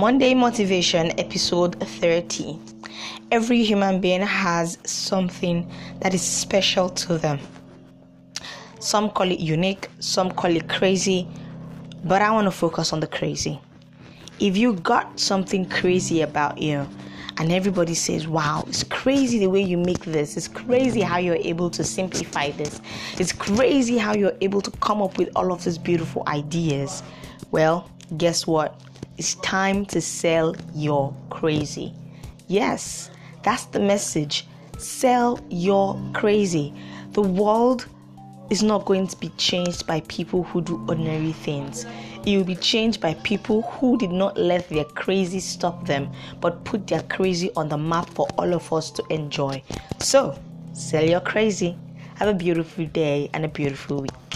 Monday Motivation, episode 30. Every human being has something that is special to them. Some call it unique, some call it crazy, but I want to focus on the crazy. If you got something crazy about you, and everybody says, Wow, it's crazy the way you make this. It's crazy how you're able to simplify this. It's crazy how you're able to come up with all of these beautiful ideas. Well, guess what? It's time to sell your crazy. Yes, that's the message. Sell your crazy. The world is not going to be changed by people who do ordinary things. It will be changed by people who did not let their crazy stop them, but put their crazy on the map for all of us to enjoy. So, sell your crazy. Have a beautiful day and a beautiful week.